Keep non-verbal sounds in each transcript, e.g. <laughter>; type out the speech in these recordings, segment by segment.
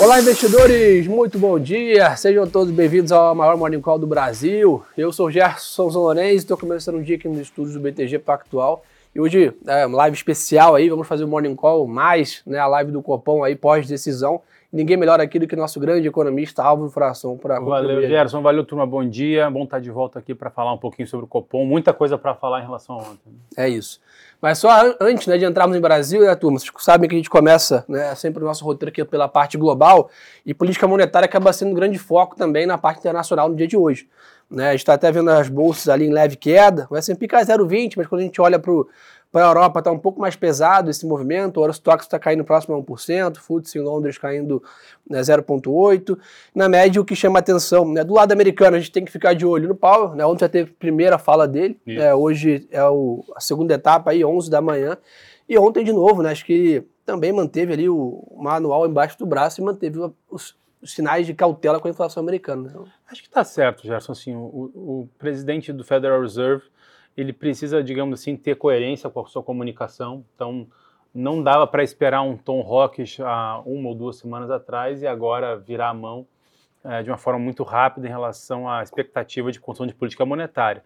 Olá, investidores! Muito bom dia! Sejam todos bem-vindos ao maior Morning Call do Brasil. Eu sou o Gerson Zolorenzi, estou começando um dia aqui nos estúdios do BTG Pactual. E hoje é uma live especial aí, vamos fazer o Morning Call mais né, a live do Copom aí pós-decisão. Ninguém melhor aqui do que nosso grande economista Álvaro Fração para Valeu, Gerson. Valeu, turma. Bom dia. Bom estar de volta aqui para falar um pouquinho sobre o Copom. Muita coisa para falar em relação a ontem. É isso. Mas só antes né, de entrarmos em Brasil, né, turma, vocês sabem que a gente começa né, sempre o nosso roteiro aqui pela parte global e política monetária acaba sendo um grande foco também na parte internacional no dia de hoje. Né, a gente está até vendo as bolsas ali em leve queda, o S&P cai 0,20, mas quando a gente olha para o para a Europa está um pouco mais pesado esse movimento, o Eurostox está caindo próximo a 1%, o FTSE em Londres caindo né, 0,8%. Na média, o que chama atenção, né, do lado americano, a gente tem que ficar de olho no Powell, né, ontem já teve a primeira fala dele, é, hoje é o, a segunda etapa, aí, 11 da manhã, e ontem de novo, né, acho que também manteve ali o manual embaixo do braço e manteve os, os sinais de cautela com a inflação americana. Né? Acho que está certo, Gerson, assim, o, o presidente do Federal Reserve ele precisa, digamos assim, ter coerência com a sua comunicação. Então, não dava para esperar um Tom Rocks há uma ou duas semanas atrás e agora virar a mão é, de uma forma muito rápida em relação à expectativa de construção de política monetária.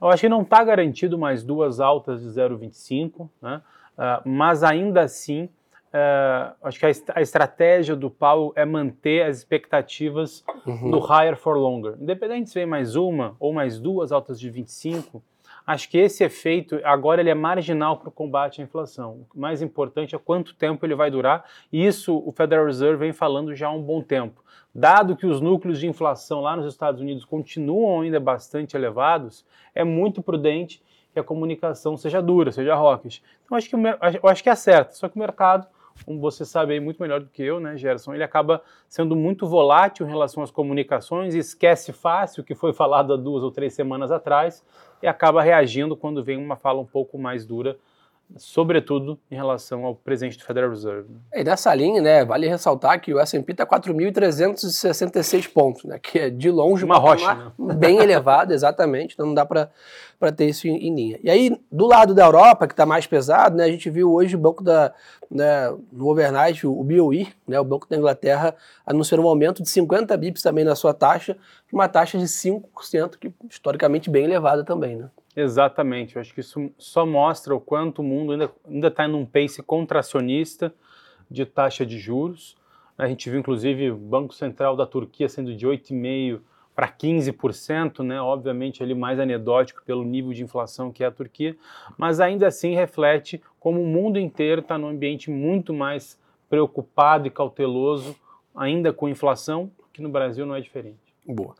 Eu acho que não está garantido mais duas altas de 0,25, né? Uh, mas ainda assim, uh, acho que a, a, estratégia do Paulo é manter as expectativas uhum. do higher for longer. Independente se vem mais uma ou mais duas altas de 25, Acho que esse efeito agora ele é marginal para o combate à inflação. O mais importante é quanto tempo ele vai durar, e isso o Federal Reserve vem falando já há um bom tempo. Dado que os núcleos de inflação lá nos Estados Unidos continuam ainda bastante elevados, é muito prudente que a comunicação seja dura, seja rockish. Então acho que eu acho que é certo, só que o mercado como você sabe aí muito melhor do que eu, né, Gerson, ele acaba sendo muito volátil em relação às comunicações, esquece fácil o que foi falado há duas ou três semanas atrás e acaba reagindo quando vem uma fala um pouco mais dura sobretudo em relação ao presidente do Federal Reserve. E dessa linha, né, vale ressaltar que o S&P está 4.366 pontos, né, que é de longe uma rocha, né? <laughs> bem elevado, exatamente, então não dá para ter isso em, em, linha. E aí, do lado da Europa, que está mais pesado, né, a gente viu hoje o banco da, né, no overnight, o BOE, né, o Banco da Inglaterra, anunciou um aumento de 50 bips também na sua taxa, uma taxa de 5%, que historicamente bem elevada também, né. Exatamente, eu acho que isso só mostra o quanto o mundo ainda está em um pace contracionista de taxa de juros. A gente viu, inclusive, o Banco Central da Turquia sendo de 8,5% para 15%, né? obviamente ali mais anedótico pelo nível de inflação que é a Turquia, mas ainda assim reflete como o mundo inteiro está num ambiente muito mais preocupado e cauteloso, ainda com inflação, que no Brasil não é diferente. Boa.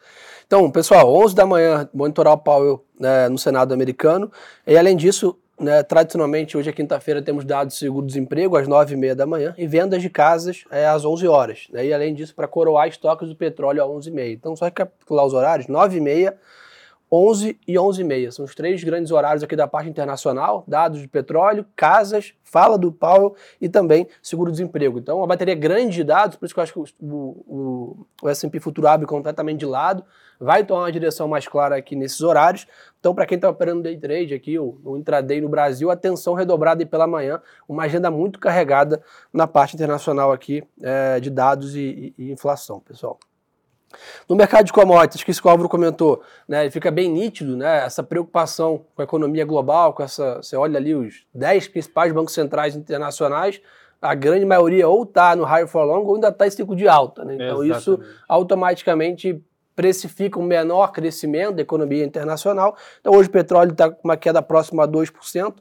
Então, pessoal, 11 da manhã, monitorar o Powell né, no Senado americano. E além disso, né, tradicionalmente, hoje é quinta-feira, temos dados de seguro-desemprego às 9h30 da manhã e vendas de casas é, às 11 horas. Né, e além disso, para coroar estoques do petróleo às 11h30. Então, só recapitular os horários, 9h30 11 e 11 e meia. São os três grandes horários aqui da parte internacional, dados de petróleo, casas, fala do Powell e também seguro-desemprego. Então, uma bateria grande de dados, por isso que eu acho que o, o, o S&P Futuro abre completamente de lado, vai tomar uma direção mais clara aqui nesses horários. Então, para quem está operando day trade aqui, o, o intraday no Brasil, atenção redobrada e pela manhã, uma agenda muito carregada na parte internacional aqui é, de dados e, e, e inflação, pessoal. No mercado de commodities, que o Álvaro comentou, né, fica bem nítido né, essa preocupação com a economia global, com essa. Você olha ali os 10 principais bancos centrais internacionais, a grande maioria ou está no higher for long ou ainda está em ciclo de alta. Né? Então Exatamente. isso automaticamente precifica um menor crescimento da economia internacional. Então hoje o petróleo está com uma queda próxima a 2%,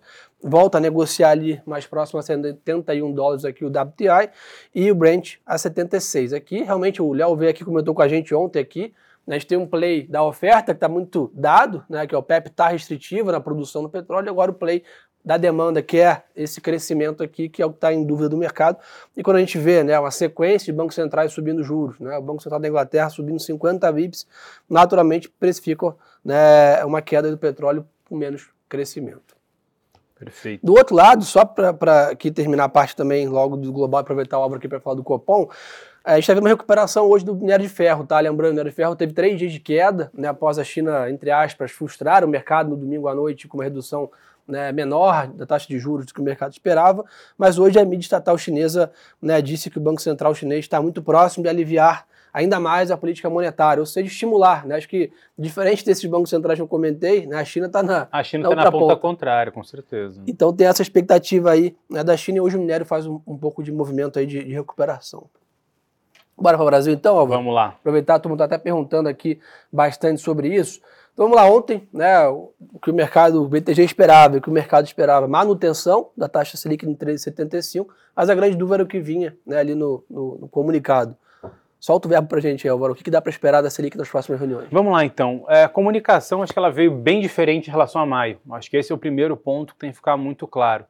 volta a negociar ali mais próximo a 71 dólares aqui o WTI e o Brent a 76. Aqui realmente o Léo veio aqui comentou com a gente ontem aqui, né, a gente tem um play da oferta que está muito dado, né, que é o PEP está restritivo na produção do petróleo, agora o play da demanda, que é esse crescimento aqui, que é o que está em dúvida do mercado. E quando a gente vê né, uma sequência de bancos centrais subindo juros, né, o Banco Central da Inglaterra subindo 50 bips, naturalmente precificam né, uma queda do petróleo com menos crescimento. Perfeito. Do outro lado, só para aqui terminar a parte também logo do global, aproveitar a obra aqui para falar do Copom, a gente está vendo uma recuperação hoje do minério de ferro, tá? Lembrando, o minério de ferro teve três dias de queda, né, após a China, entre aspas, frustrar o mercado no domingo à noite com uma redução né, menor da taxa de juros do que o mercado esperava, mas hoje a mídia estatal chinesa né, disse que o Banco Central chinês está muito próximo de aliviar ainda mais a política monetária, ou seja, estimular. Né? Acho que, diferente desses bancos centrais que eu comentei, né, a China está na. A China está na, tá na ponta, ponta, contrária, com certeza. Então tem essa expectativa aí né, da China e hoje o minério faz um, um pouco de movimento aí de, de recuperação. Bora para o Brasil então, Álvaro? Vamos lá. Aproveitar, todo mundo está até perguntando aqui bastante sobre isso. Então vamos lá, ontem, né, o que o mercado, o BTG esperava, o que o mercado esperava, manutenção da taxa Selic em 13,75, mas a grande dúvida era o que vinha né, ali no, no, no comunicado. Solta o verbo para a gente, Álvaro. O que, que dá para esperar da Selic nas próximas reuniões? Vamos lá, então. É, a comunicação, acho que ela veio bem diferente em relação a maio. Acho que esse é o primeiro ponto que tem que ficar muito claro.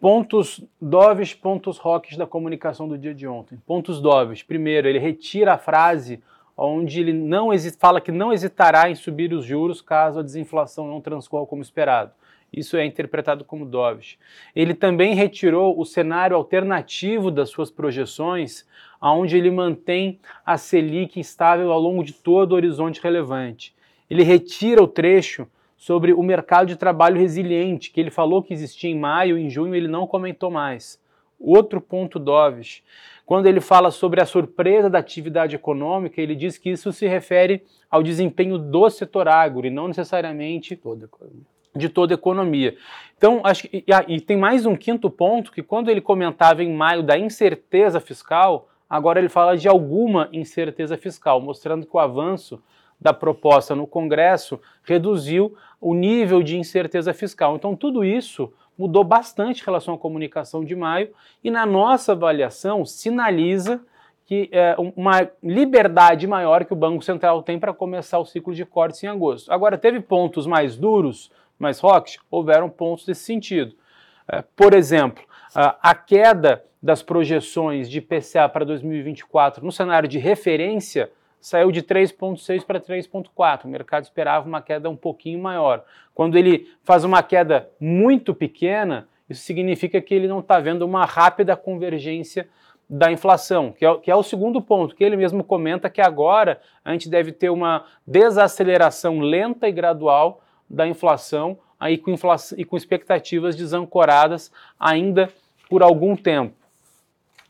Pontos doves, pontos rocks da comunicação do dia de ontem. Pontos doves. Primeiro, ele retira a frase onde ele não fala que não hesitará em subir os juros caso a desinflação não transcorra como esperado. Isso é interpretado como doves. Ele também retirou o cenário alternativo das suas projeções, onde ele mantém a Selic estável ao longo de todo o horizonte relevante. Ele retira o trecho sobre o mercado de trabalho resiliente, que ele falou que existia em maio, em junho ele não comentou mais. Outro ponto Doves, quando ele fala sobre a surpresa da atividade econômica, ele diz que isso se refere ao desempenho do setor agro e não necessariamente toda de toda a economia. Então, acho que, e, ah, e tem mais um quinto ponto, que quando ele comentava em maio da incerteza fiscal, agora ele fala de alguma incerteza fiscal, mostrando que o avanço da proposta no Congresso reduziu o nível de incerteza fiscal. Então, tudo isso mudou bastante em relação à comunicação de maio e, na nossa avaliação, sinaliza que é, uma liberdade maior que o Banco Central tem para começar o ciclo de cortes em agosto. Agora, teve pontos mais duros, mais rocks? Houveram pontos desse sentido. É, por exemplo, a queda das projeções de PCA para 2024 no cenário de referência saiu de 3,6 para 3,4. O mercado esperava uma queda um pouquinho maior. Quando ele faz uma queda muito pequena, isso significa que ele não está vendo uma rápida convergência da inflação, que é, que é, o segundo ponto, que ele mesmo comenta que agora a gente deve ter uma desaceleração lenta e gradual da inflação, aí com inflação, e com expectativas desancoradas ainda por algum tempo.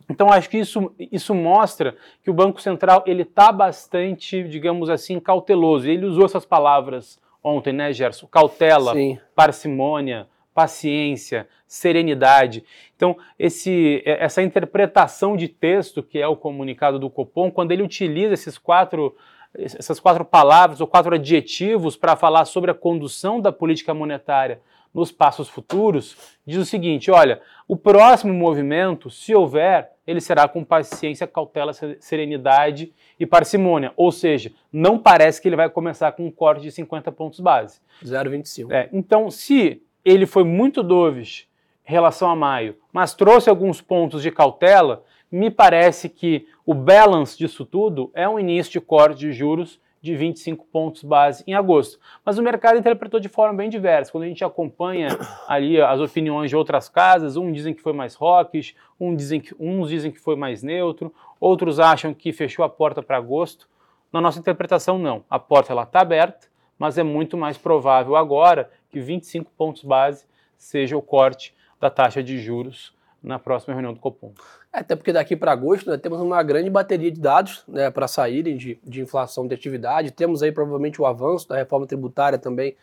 Então acho que isso, isso mostra que o Banco Central ele está bastante, digamos assim, cauteloso. Ele usou essas palavras ontem, né, Gerson? Cautela, Sim. parcimônia, paciência, serenidade. Então, esse, essa interpretação de texto, que é o comunicado do Copom, quando ele utiliza esses quatro, essas quatro palavras ou quatro adjetivos para falar sobre a condução da política monetária nos passos futuros, diz o seguinte: olha, o próximo movimento, se houver, ele será com paciência, cautela, serenidade e parcimônia. Ou seja, não parece que ele vai começar com um corte de 50 pontos base. 0,25. É, então, se ele foi muito dovish em relação a maio, mas trouxe alguns pontos de cautela, me parece que o balance disso tudo é um início de corte de juros de 25 pontos base em agosto. Mas o mercado interpretou de forma bem diversa. Quando a gente acompanha ali as opiniões de outras casas, uns dizem que foi mais rockish, uns dizem que, uns dizem que foi mais neutro, outros acham que fechou a porta para agosto. Na nossa interpretação, não. A porta está aberta, mas é muito mais provável agora que 25 pontos base seja o corte da taxa de juros na próxima reunião do Copom. É, até porque daqui para agosto né, temos uma grande bateria de dados né, para saírem de, de inflação de atividade. Temos aí provavelmente o avanço da reforma tributária também,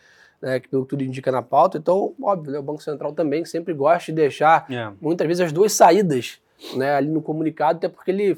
né, que pelo que tudo indica na pauta. Então, óbvio, né, o Banco Central também sempre gosta de deixar é. muitas vezes as duas saídas né, ali no comunicado, até porque ele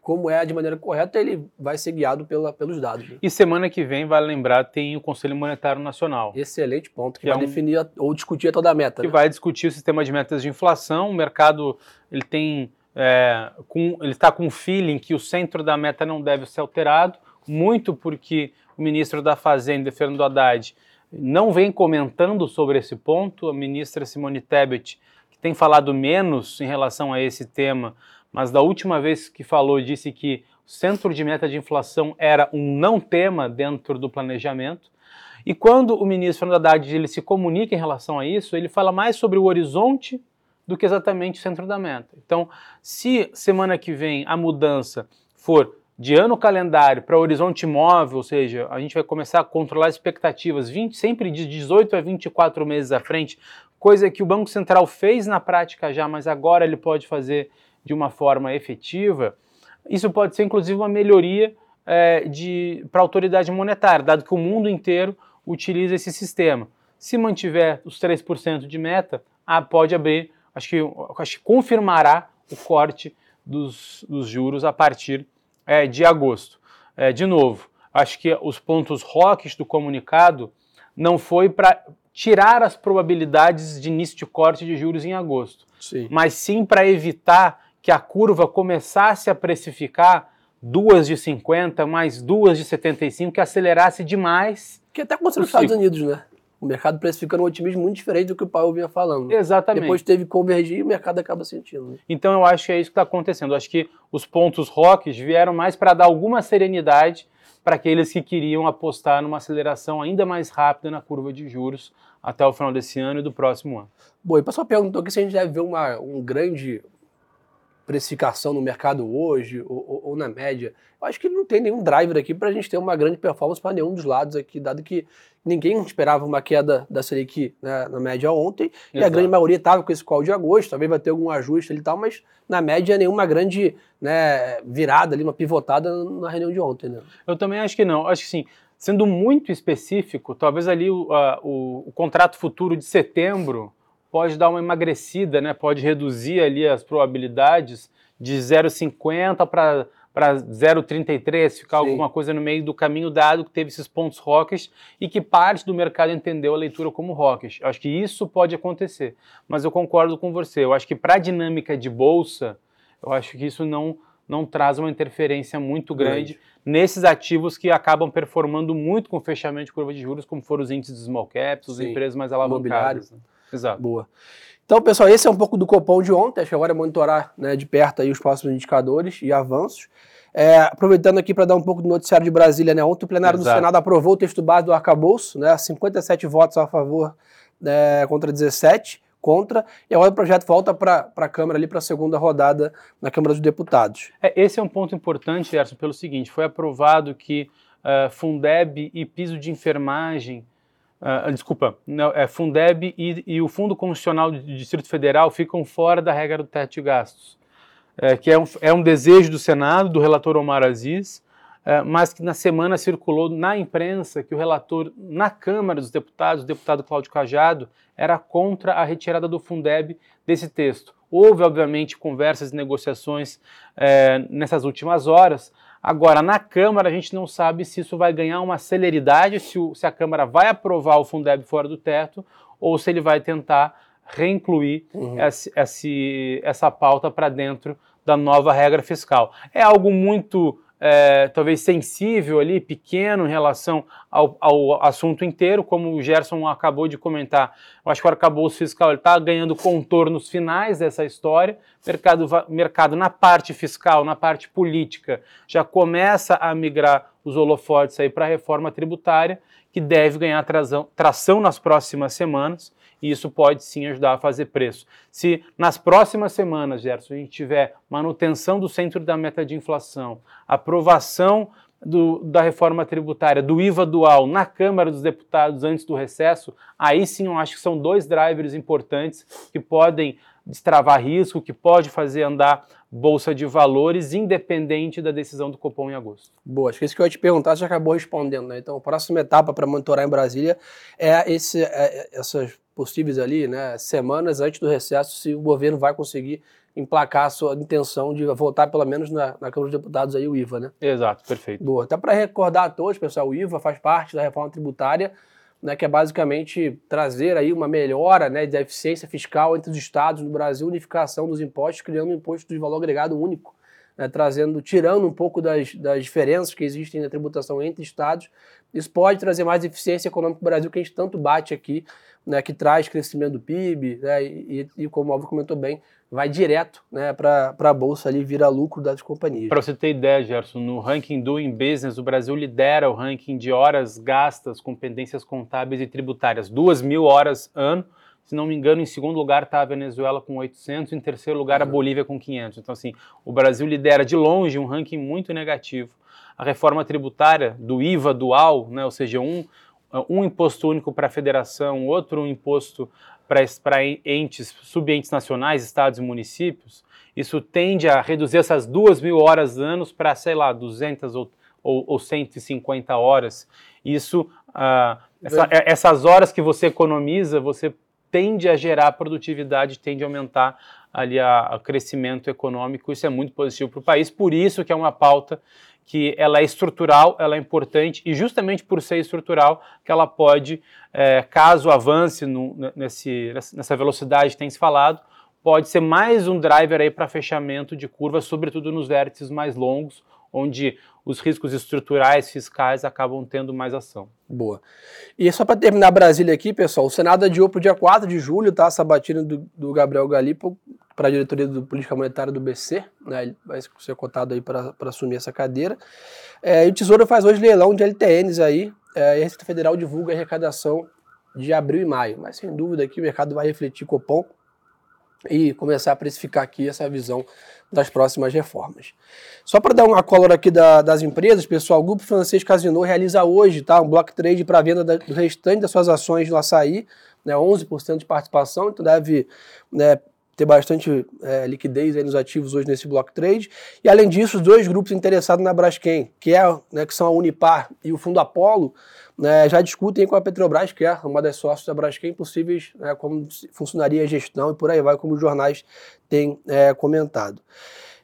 como é de maneira correta, ele vai ser guiado pela, pelos dados. Né? E semana que vem, vale lembrar, tem o Conselho Monetário Nacional. Excelente ponto, que, que vai é um, definir ou discutir toda a meta. Que né? vai discutir o sistema de metas de inflação. O mercado ele tem é, com, ele está com o feeling que o centro da meta não deve ser alterado, muito porque o ministro da Fazenda, Fernando Haddad, não vem comentando sobre esse ponto. A ministra Simone Tebet, que tem falado menos em relação a esse tema, mas da última vez que falou, disse que o centro de meta de inflação era um não tema dentro do planejamento. E quando o ministro Fernando Haddad ele se comunica em relação a isso, ele fala mais sobre o horizonte do que exatamente o centro da meta. Então, se semana que vem a mudança for de ano calendário para horizonte móvel, ou seja, a gente vai começar a controlar expectativas 20, sempre de 18 a 24 meses à frente, coisa que o Banco Central fez na prática já, mas agora ele pode fazer de uma forma efetiva. Isso pode ser inclusive uma melhoria é, para a autoridade monetária, dado que o mundo inteiro utiliza esse sistema. Se mantiver os 3% de meta, ah, pode abrir, acho que, acho que confirmará o corte dos, dos juros a partir é, de agosto. É, de novo, acho que os pontos rocks do comunicado não foi para tirar as probabilidades de início de corte de juros em agosto, sim. mas sim para evitar que a curva começasse a precificar duas de 50 mais duas de 75, que acelerasse demais. Que até aconteceu nos Estados Unidos, né? O mercado precificando um otimismo muito diferente do que o Paulo vinha falando. Exatamente. Depois teve que convergir e o mercado acaba sentindo. Né? Então eu acho que é isso que está acontecendo. Eu acho que os pontos rocks vieram mais para dar alguma serenidade para aqueles que queriam apostar numa aceleração ainda mais rápida na curva de juros até o final desse ano e do próximo ano. Bom, e o pessoal perguntou aqui se a gente deve ver uma, um grande precificação no mercado hoje ou, ou, ou, na média. Eu acho que não tem nenhum driver aqui para a gente ter uma grande performance para nenhum dos lados aqui, dado que ninguém esperava uma queda da Selic né, na média ontem Exato. e a grande maioria estava com esse call de agosto, talvez vai ter algum ajuste ali e tal, mas na média nenhuma grande né, virada ali, uma pivotada na reunião de ontem. Né? Eu também acho que não. Acho que sim. Sendo muito específico, talvez ali o, o, o contrato futuro de setembro pode dar uma emagrecida, né? pode reduzir ali as probabilidades de 0,50 para para 0,33, ficar Sim. alguma coisa no meio do caminho dado que teve esses pontos rocks e que parte do mercado entendeu a leitura como rocks. Acho que isso pode acontecer, mas eu concordo com você. Eu acho que para a dinâmica de bolsa, eu acho que isso não não traz uma interferência muito grande, grande, nesses ativos que acabam performando muito com o fechamento de curva de juros, como foram os índices de small caps, as empresas mais alavancadas. Né? Exato. Boa. Então, pessoal, esse é um pouco do copom de ontem. Acho que agora é monitorar né, de perto aí os próximos indicadores e avanços. É, aproveitando aqui para dar um pouco do noticiário de Brasília, né? Ontem o plenário Exato. do Senado aprovou o texto base do arcabouço, né? 57 votos a favor é, contra 17 contra, e agora o projeto volta para a Câmara ali para a segunda rodada na Câmara dos Deputados. É, esse é um ponto importante, Gerson, pelo seguinte: foi aprovado que uh, Fundeb e piso de enfermagem Uh, desculpa, não, é Fundeb e, e, o Fundo Constitucional do Distrito Federal ficam fora da regra do teto de gastos, é, que é um, é um desejo do Senado, do relator Omar Aziz, é, mas que na semana circulou na imprensa que o relator na Câmara dos Deputados, o deputado Cláudio Cajado, era contra a retirada do Fundeb desse texto. Houve, obviamente, conversas e negociações é, nessas últimas horas, Agora, na Câmara, a gente não sabe se isso vai ganhar uma celeridade, se, o, se a Câmara vai aprovar o Fundeb fora do teto, ou se ele vai tentar reincluir uhum. esse, esse, essa pauta para dentro da nova regra fiscal. É algo muito é, talvez sensível ali, pequeno em relação ao, ao, assunto inteiro, como o Gerson acabou de comentar. Eu acho que o arcabouço fiscal está ganhando contornos finais dessa história. Mercado, mercado na parte fiscal, na parte política, já começa a migrar os holofotes para a reforma tributária, que deve ganhar tração, tração nas próximas semanas e isso pode sim ajudar a fazer preço. Se nas próximas semanas, Gerson, a gente tiver manutenção do centro da meta de inflação, aprovação do, da reforma tributária, do IVA dual na Câmara dos Deputados antes do recesso, aí sim eu acho que são dois drivers importantes que podem destravar risco, que pode fazer andar bolsa de valores, independente da decisão do Copom em agosto. Boa, acho que isso que eu ia te perguntar, você acabou respondendo, né? Então, a próxima etapa para monitorar em Brasília é, esse, é essas possíveis ali, né, semanas antes do recesso, se o governo vai conseguir emplacar a sua intenção de votar pelo menos na, na Câmara dos Deputados aí o IVA, né? Exato, perfeito. Boa. Até para recordar a todos, pessoal, o IVA faz parte da reforma tributária, né, que é basicamente trazer aí uma melhora né, da eficiência fiscal entre os estados no Brasil, unificação dos impostos, criando um imposto de valor agregado único, né, trazendo, tirando um pouco das, das diferenças que existem na tributação entre estados. Isso pode trazer mais eficiência econômica para o Brasil, que a gente tanto bate aqui né, que traz crescimento do PIB, né, e, e, como o Álvaro comentou bem, vai direto né, para a Bolsa ali, vira lucro das companhias. Para você ter ideia, Gerson, no ranking Doing Business, o Brasil lidera o ranking de horas gastas com pendências contábeis e tributárias, duas mil horas ano, Se não me engano, em segundo lugar está a Venezuela com 800, em terceiro lugar a uhum. Bolívia com 500. Então, assim, o Brasil lidera de longe um ranking muito negativo. A reforma tributária do IVA dual, né, ou seja, um, um imposto único para a federação, outro imposto para entes, subentes nacionais, estados e municípios, isso tende a reduzir essas duas mil horas anos para, sei lá, 200 ou, ou, ou 150 horas. Isso, uh, essa, essas horas que você economiza, você tende a gerar produtividade, tende a aumentar ali o crescimento econômico. Isso é muito positivo para o país. Por isso que é uma pauta que ela é estrutural, ela é importante e justamente por ser estrutural que ela pode, é, caso avance no, nesse, nessa velocidade que tem se falado, pode ser mais um driver aí para fechamento de curva, sobretudo nos vértices mais longos, onde os riscos estruturais fiscais acabam tendo mais ação. Boa. E só para terminar Brasília aqui, pessoal, o Senado adiou para o dia 4 de julho, tá? Essa batida do, do Gabriel Galipo para a diretoria do Política Monetária do BC, né? Ele vai ser cotado aí para assumir essa cadeira. É, e o Tesouro faz hoje leilão de LTNs aí, é, e a Receita Federal divulga a arrecadação de abril e maio. Mas sem dúvida aqui o mercado vai refletir Copom e começar a precificar aqui essa visão das próximas reformas. Só para dar uma color aqui da, das empresas, pessoal, o Grupo Francês Casino realiza hoje tá, um block trade para venda da, do restante das suas ações no açaí, né, 11% de participação, então deve né, ter bastante é, liquidez nos ativos hoje nesse block trade. E além disso, os dois grupos interessados na Braskem, que, é, né, que são a Unipar e o Fundo Apollo, né, já discutem com a Petrobras, que é uma das sócias da Braskem, possíveis né, como funcionaria a gestão e por aí vai, como os jornais têm é, comentado.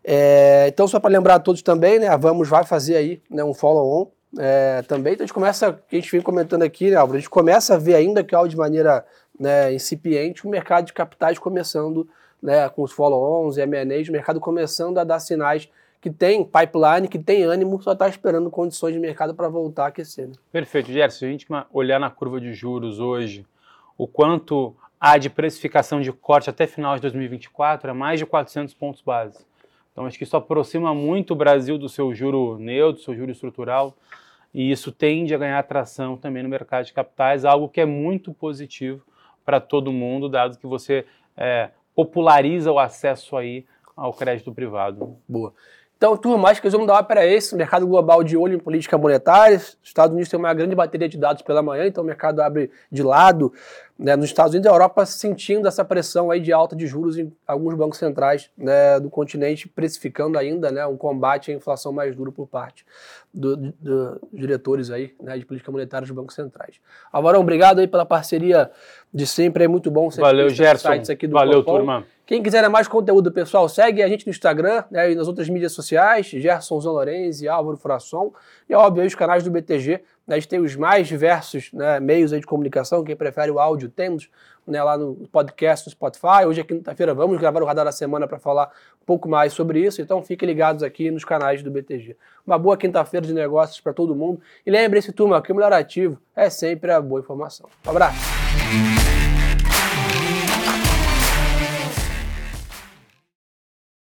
É, então, só para lembrar a todos também, né, a Vamos vai fazer aí né, um follow-on é, também. Então, a gente começa, a gente vem comentando aqui, né, Álvaro, a gente começa a ver ainda que de maneira né, incipiente o mercado de capitais começando né, com os follow-ons e M&As, o mercado começando a dar sinais que tem pipeline, que tem ânimo, só está esperando condições de mercado para voltar a aquecer. Né? Perfeito, Gerson. Se a gente olhar na curva de juros hoje, o quanto há de precificação de corte até final de 2024 é mais de 400 pontos base. Então acho que isso aproxima muito o Brasil do seu juro neutro, do seu juro estrutural, e isso tende a ganhar atração também no mercado de capitais, algo que é muito positivo para todo mundo, dado que você é, populariza o acesso aí ao crédito privado. Boa. Então, turma, acho que vamos dar para esse mercado global de olho em política monetária. Os Estados Unidos tem uma grande bateria de dados pela manhã, então o mercado abre de lado. Né, nos Estados Unidos e Europa sentindo essa pressão aí de alta de juros em alguns bancos centrais né, do continente, precificando ainda né, um combate à inflação mais duro por parte dos do, do diretores aí, né, de política monetária dos bancos centrais. Alvarão, obrigado aí pela parceria de sempre, é muito bom. Valeu, Gerson. Aqui do Valeu, Copom. turma. Quem quiser mais conteúdo, pessoal, segue a gente no Instagram né, e nas outras mídias sociais, Gerson Zanorenzi e Álvaro Furasson. E, óbvio, os canais do BTG. A gente tem os mais diversos né, meios de comunicação. Quem prefere o áudio, temos né, lá no podcast, no Spotify. Hoje é quinta-feira, vamos gravar o Radar da Semana para falar um pouco mais sobre isso. Então, fiquem ligados aqui nos canais do BTG. Uma boa quinta-feira de negócios para todo mundo. E lembre-se, turma, que o melhor ativo é sempre a boa informação. Um abraço.